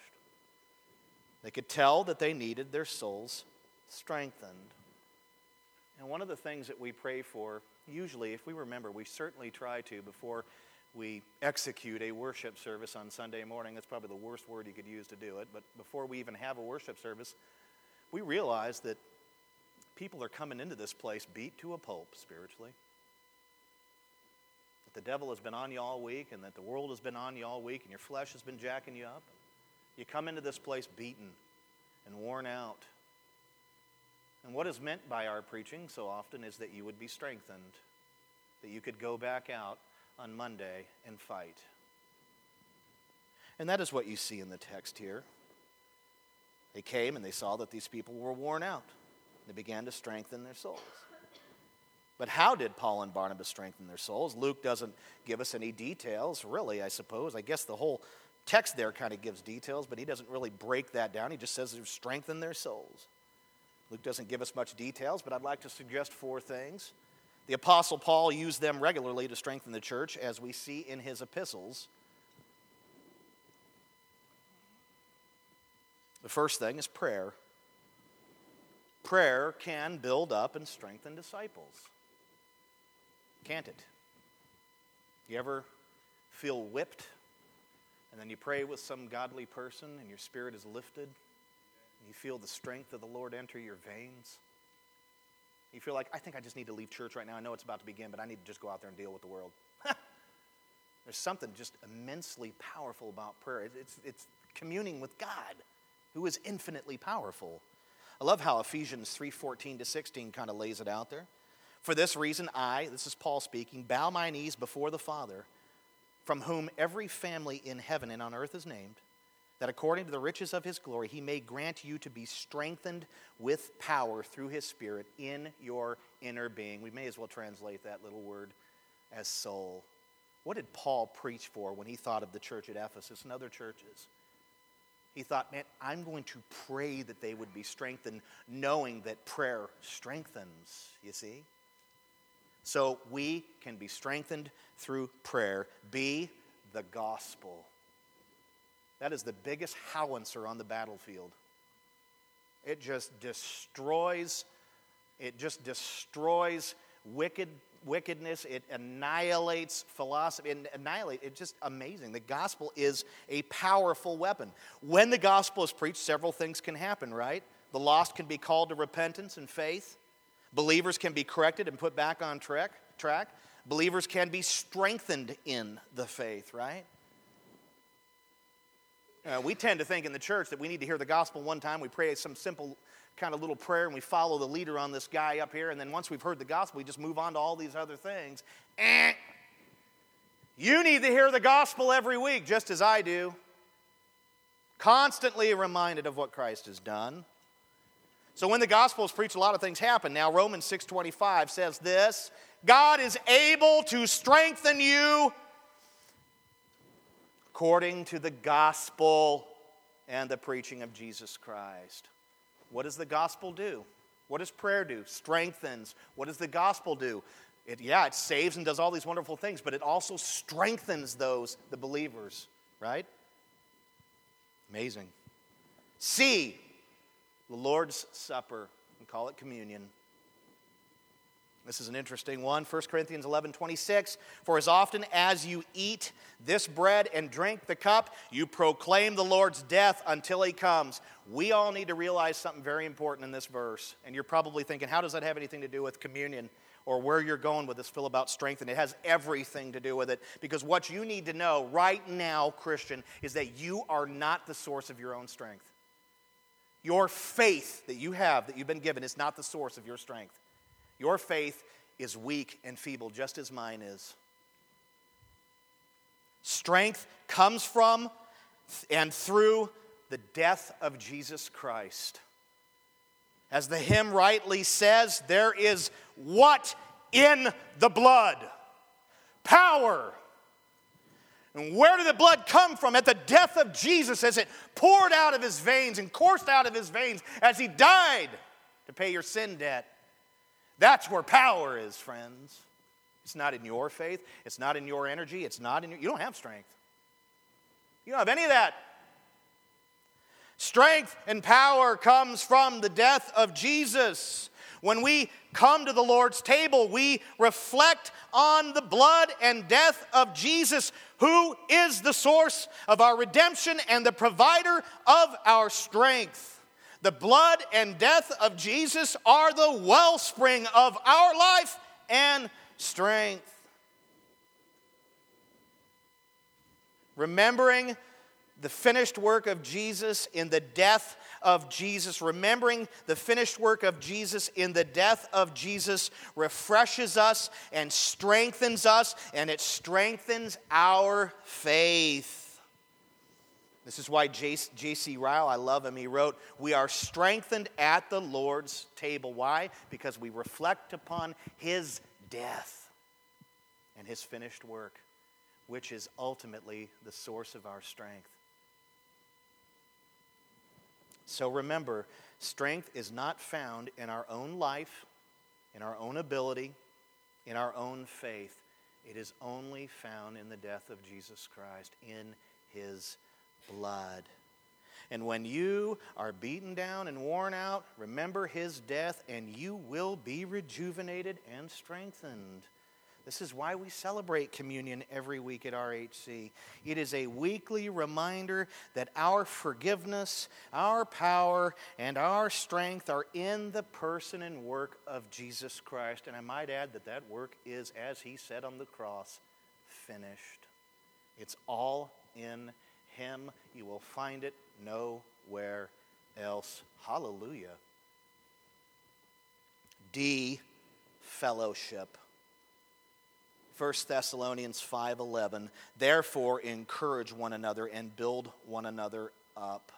They could tell that they needed their souls strengthened. And one of the things that we pray for, usually, if we remember, we certainly try to before we execute a worship service on Sunday morning. That's probably the worst word you could use to do it. But before we even have a worship service, we realize that people are coming into this place beat to a pulp spiritually. That the devil has been on you all week, and that the world has been on you all week, and your flesh has been jacking you up. You come into this place beaten and worn out. And what is meant by our preaching so often is that you would be strengthened, that you could go back out on Monday and fight. And that is what you see in the text here. They came and they saw that these people were worn out. They began to strengthen their souls. But how did Paul and Barnabas strengthen their souls? Luke doesn't give us any details, really, I suppose. I guess the whole text there kind of gives details, but he doesn't really break that down. He just says they've strengthened their souls. Luke doesn't give us much details, but I'd like to suggest four things. The Apostle Paul used them regularly to strengthen the church, as we see in his epistles. The first thing is prayer. Prayer can build up and strengthen disciples. Can't it? You ever feel whipped and then you pray with some godly person and your spirit is lifted? And you feel the strength of the Lord enter your veins? You feel like, I think I just need to leave church right now. I know it's about to begin, but I need to just go out there and deal with the world. There's something just immensely powerful about prayer. It's, it's communing with God, who is infinitely powerful. I love how Ephesians 3:14 to 16 kind of lays it out there. For this reason, I, this is Paul speaking, bow my knees before the Father, from whom every family in heaven and on earth is named that according to the riches of his glory, he may grant you to be strengthened with power through his Spirit in your inner being. We may as well translate that little word as soul. What did Paul preach for when he thought of the church at Ephesus and other churches? He thought, man, I'm going to pray that they would be strengthened, knowing that prayer strengthens, you see? So we can be strengthened through prayer. Be the gospel. That is the biggest howitzer on the battlefield. It just destroys, it just destroys wicked wickedness. It annihilates philosophy. It annihilate. It's just amazing. The gospel is a powerful weapon. When the gospel is preached, several things can happen, right? The lost can be called to repentance and faith. Believers can be corrected and put back on track. track. Believers can be strengthened in the faith, right? Uh, we tend to think in the church that we need to hear the gospel one time. We pray some simple kind of little prayer and we follow the leader on this guy up here. And then once we've heard the gospel, we just move on to all these other things. Eh. You need to hear the gospel every week, just as I do. Constantly reminded of what Christ has done. So when the gospel is preached, a lot of things happen. Now, Romans 6.25 says this, God is able to strengthen you according to the gospel and the preaching of Jesus Christ. What does the gospel do? What does prayer do? Strengthens. What does the gospel do? It, yeah, it saves and does all these wonderful things, but it also strengthens those, the believers, right? Amazing. C, the Lord's Supper. We call it communion. This is an interesting one. 1 Corinthians 11 26. For as often as you eat this bread and drink the cup, you proclaim the Lord's death until he comes. We all need to realize something very important in this verse. And you're probably thinking, how does that have anything to do with communion or where you're going with this, Phil, about strength? And it has everything to do with it. Because what you need to know right now, Christian, is that you are not the source of your own strength. Your faith that you have, that you've been given, is not the source of your strength. Your faith is weak and feeble, just as mine is. Strength comes from and through the death of Jesus Christ. As the hymn rightly says, there is what in the blood? Power. And where did the blood come from? At the death of Jesus, as it poured out of his veins and coursed out of his veins as he died to pay your sin debt. That's where power is, friends. It's not in your faith, it's not in your energy, it's not in your, you don't have strength. You don't have any of that. Strength and power comes from the death of Jesus. When we come to the Lord's table, we reflect on the blood and death of Jesus, who is the source of our redemption and the provider of our strength. The blood and death of Jesus are the wellspring of our life and strength. Remembering the finished work of Jesus in the death of Jesus, remembering the finished work of Jesus in the death of Jesus, refreshes us and strengthens us, and it strengthens our faith. This is why J.C. Ryle, I love him, he wrote, We are strengthened at the Lord's table. Why? Because we reflect upon his death and his finished work, which is ultimately the source of our strength. So remember, strength is not found in our own life, in our own ability, in our own faith. It is only found in the death of Jesus Christ, in his blood. And when you are beaten down and worn out, remember his death, and you will be rejuvenated and strengthened. This is why we celebrate communion every week at RHC. It is a weekly reminder that our forgiveness, our power, and our strength are in the person and work of Jesus Christ. And I might add that that work is, as he said on the cross, finished. It's all in him. You will find it nowhere else. Hallelujah. D, fellowship. 1 Thessalonians 5:11 Therefore encourage one another and build one another up.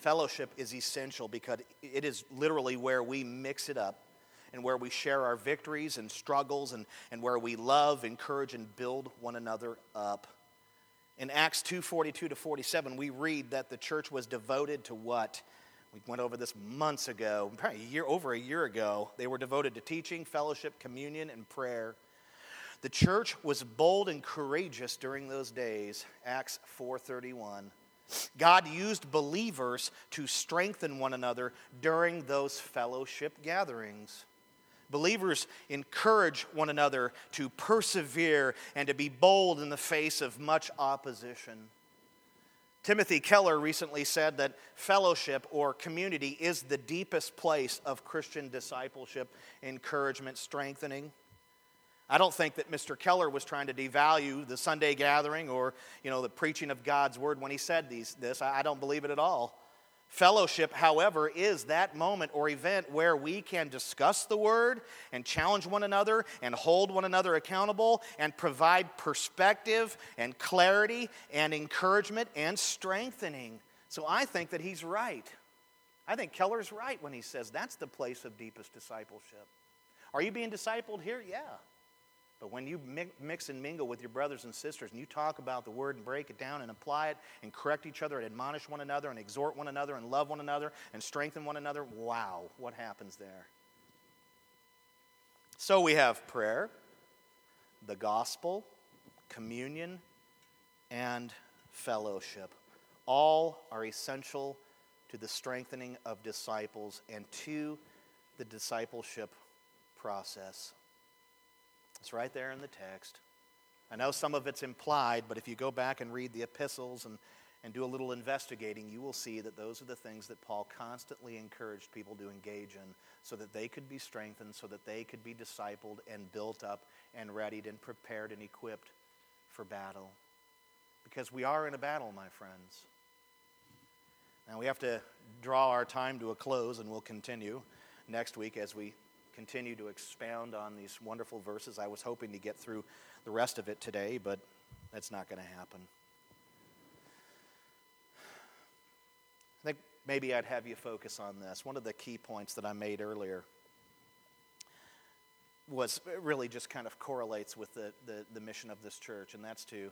Fellowship is essential because it is literally where we mix it up and where we share our victories and struggles and, and where we love, encourage, and build one another up. In Acts 2:42 to 47, we read that the church was devoted to what? We went over this months ago, probably a year over a year ago. They were devoted to teaching, fellowship, communion, and prayer. The church was bold and courageous during those days. Acts 4:31. God used believers to strengthen one another during those fellowship gatherings. Believers encourage one another to persevere and to be bold in the face of much opposition. Timothy Keller recently said that fellowship or community is the deepest place of Christian discipleship, encouragement, strengthening. I don't think that Mr. Keller was trying to devalue the Sunday gathering or, you know, the preaching of God's word when he said these, this. I don't believe it at all. Fellowship, however, is that moment or event where we can discuss the word and challenge one another and hold one another accountable and provide perspective and clarity and encouragement and strengthening. So I think that he's right. I think Keller's right when he says that's the place of deepest discipleship. Are you being discipled here? Yeah. But when you mix and mingle with your brothers and sisters and you talk about the word and break it down and apply it and correct each other and admonish one another and exhort one another and love one another and strengthen one another, wow, what happens there? So we have prayer, the gospel, communion, and fellowship. All are essential to the strengthening of disciples and to the discipleship process. It's right there in the text. I know some of it's implied, but if you go back and read the epistles and, and do a little investigating, you will see that those are the things that Paul constantly encouraged people to engage in so that they could be strengthened, so that they could be discipled and built up and readied and prepared and equipped for battle. Because we are in a battle, my friends. Now we have to draw our time to a close, and we'll continue next week as we continue to expound on these wonderful verses. I was hoping to get through the rest of it today, but that's not going to happen. I think maybe I'd have you focus on this. One of the key points that I made earlier was uh, really just kind of correlates with the, the, the mission of this church, and that's to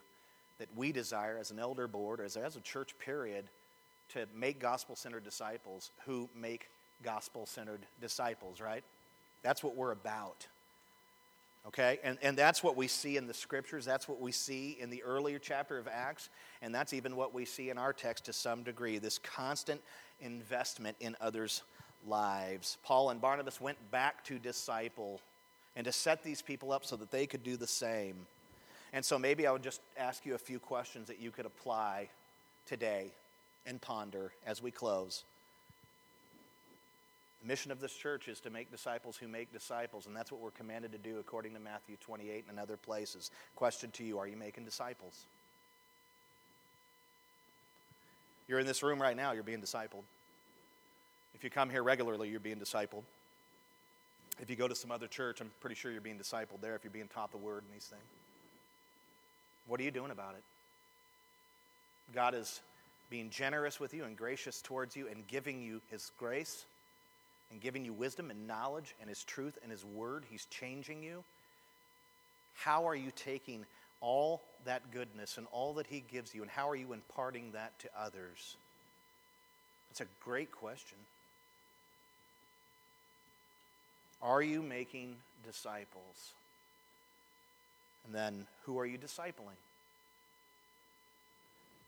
that we desire as an elder board, as, as a church period, to make gospel centered disciples who make gospel centered disciples, right? That's what we're about. Okay? And, and that's what we see in the scriptures. That's what we see in the earlier chapter of Acts. And that's even what we see in our text to some degree this constant investment in others' lives. Paul and Barnabas went back to disciple and to set these people up so that they could do the same. And so maybe I would just ask you a few questions that you could apply today and ponder as we close. The mission of this church is to make disciples who make disciples, and that's what we're commanded to do according to Matthew 28 and other places. Question to you Are you making disciples? You're in this room right now, you're being discipled. If you come here regularly, you're being discipled. If you go to some other church, I'm pretty sure you're being discipled there if you're being taught the word and these things. What are you doing about it? God is being generous with you and gracious towards you and giving you His grace and giving you wisdom and knowledge and His truth and His word. He's changing you. How are you taking all that goodness and all that He gives you, and how are you imparting that to others? That's a great question. Are you making disciples? And then, who are you discipling?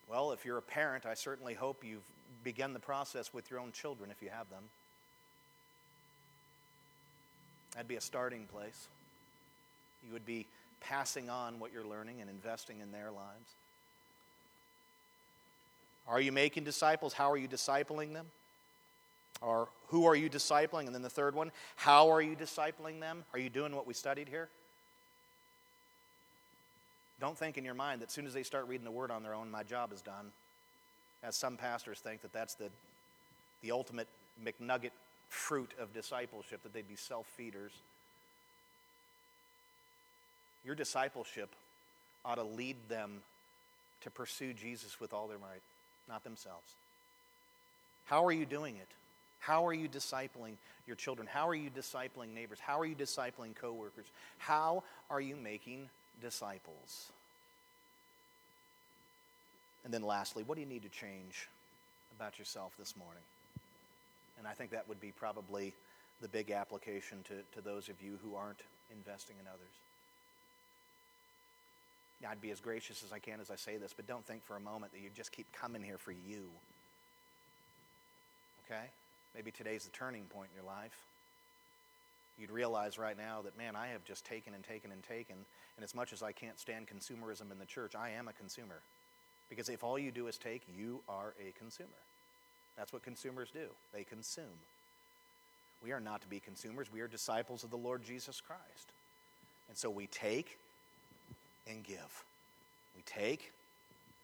Well, if you're a parent, I certainly hope you've begun the process with your own children if you have them. That'd be a starting place. You would be passing on what you're learning and investing in their lives. Are you making disciples? How are you discipling them? Or who are you discipling? And then the third one, how are you discipling them? Are you doing what we studied here? Don't think in your mind that as soon as they start reading the word on their own, my job is done. As some pastors think that that's the, the ultimate McNugget fruit of discipleship, that they'd be self feeders. Your discipleship ought to lead them to pursue Jesus with all their might, not themselves. How are you doing it? How are you discipling your children? How are you discipling neighbors? How are you discipling coworkers? How are you making disciples. And then lastly, what do you need to change about yourself this morning? And I think that would be probably the big application to, to those of you who aren't investing in others. I'd be as gracious as I can as I say this, but don't think for a moment that you just keep coming here for you. Okay? Maybe today's the turning point in your life you'd realize right now that, man, I have just taken and taken and taken. And as much as I can't stand consumerism in the church, I am a consumer. Because if all you do is take, you are a consumer. That's what consumers do, they consume. We are not to be consumers, we are disciples of the Lord Jesus Christ. And so we take and give. We take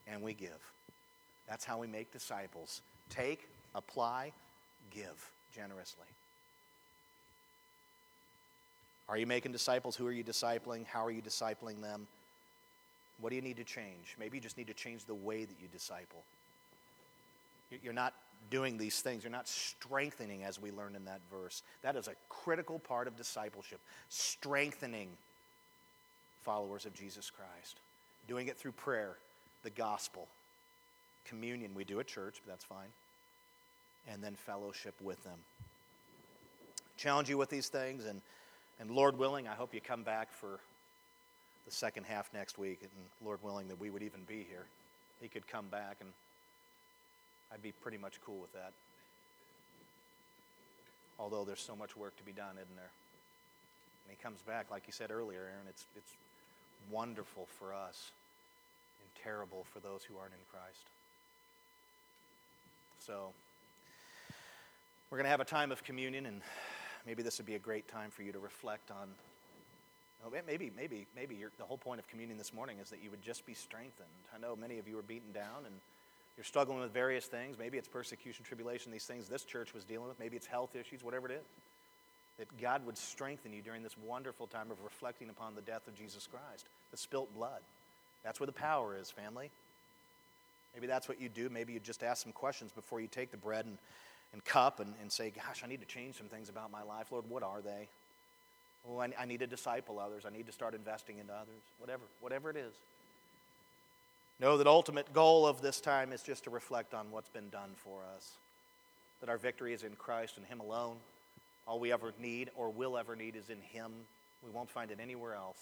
and we give. That's how we make disciples. Take, apply, give generously. Are you making disciples? Who are you discipling? How are you discipling them? What do you need to change? Maybe you just need to change the way that you disciple. You're not doing these things, you're not strengthening, as we learned in that verse. That is a critical part of discipleship strengthening followers of Jesus Christ, doing it through prayer, the gospel, communion. We do at church, but that's fine. And then fellowship with them. Challenge you with these things and and Lord willing, I hope you come back for the second half next week. And Lord willing, that we would even be here. He could come back, and I'd be pretty much cool with that. Although there's so much work to be done, isn't there? And he comes back, like you said earlier, Aaron, it's, it's wonderful for us and terrible for those who aren't in Christ. So, we're going to have a time of communion, and maybe this would be a great time for you to reflect on. maybe, maybe, maybe the whole point of communion this morning is that you would just be strengthened. I know many of you are beaten down and You're struggling with various things. Maybe it's persecution, tribulation, these things this church was dealing with. Maybe it's health issues, whatever it is. That God would strengthen you during this wonderful time of reflecting upon the death of Jesus Christ, the spilt blood. That's where the power is, family. Maybe that's what you do. Maybe you just ask some questions before you take the bread and, and cup and, and say, Gosh, I need to change some things about my life. Lord, what are they? Oh, I, I need to disciple others. I need to start investing into others. Whatever, whatever it is. Know that ultimate goal of this time is just to reflect on what's been done for us. That our victory is in Christ and Him alone. All we ever need or will ever need is in Him. We won't find it anywhere else.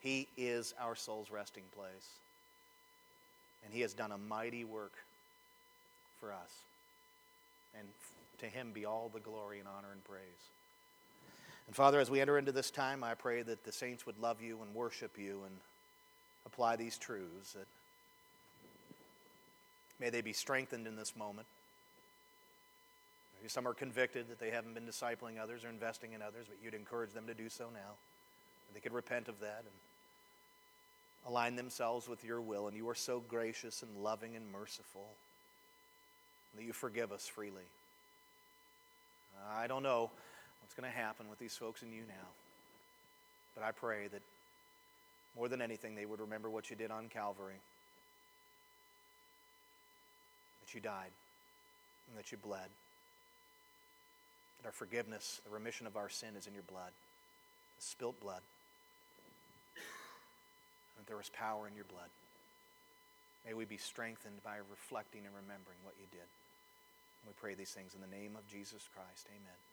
He is our soul's resting place. And He has done a mighty work for us. And to Him be all the glory and honor and praise. And Father, as we enter into this time, I pray that the saints would love you and worship you and apply these truths. That may they be strengthened in this moment. Maybe some are convicted that they haven't been discipling others or investing in others, but you'd encourage them to do so now. They could repent of that and align themselves with your will. And you are so gracious and loving and merciful that you forgive us freely. I don't know what's going to happen with these folks and you now, but I pray that more than anything, they would remember what you did on Calvary that you died and that you bled. That our forgiveness, the remission of our sin is in your blood, the spilt blood. And that there was power in your blood. May we be strengthened by reflecting and remembering what you did. And we pray these things in the name of Jesus Christ. Amen.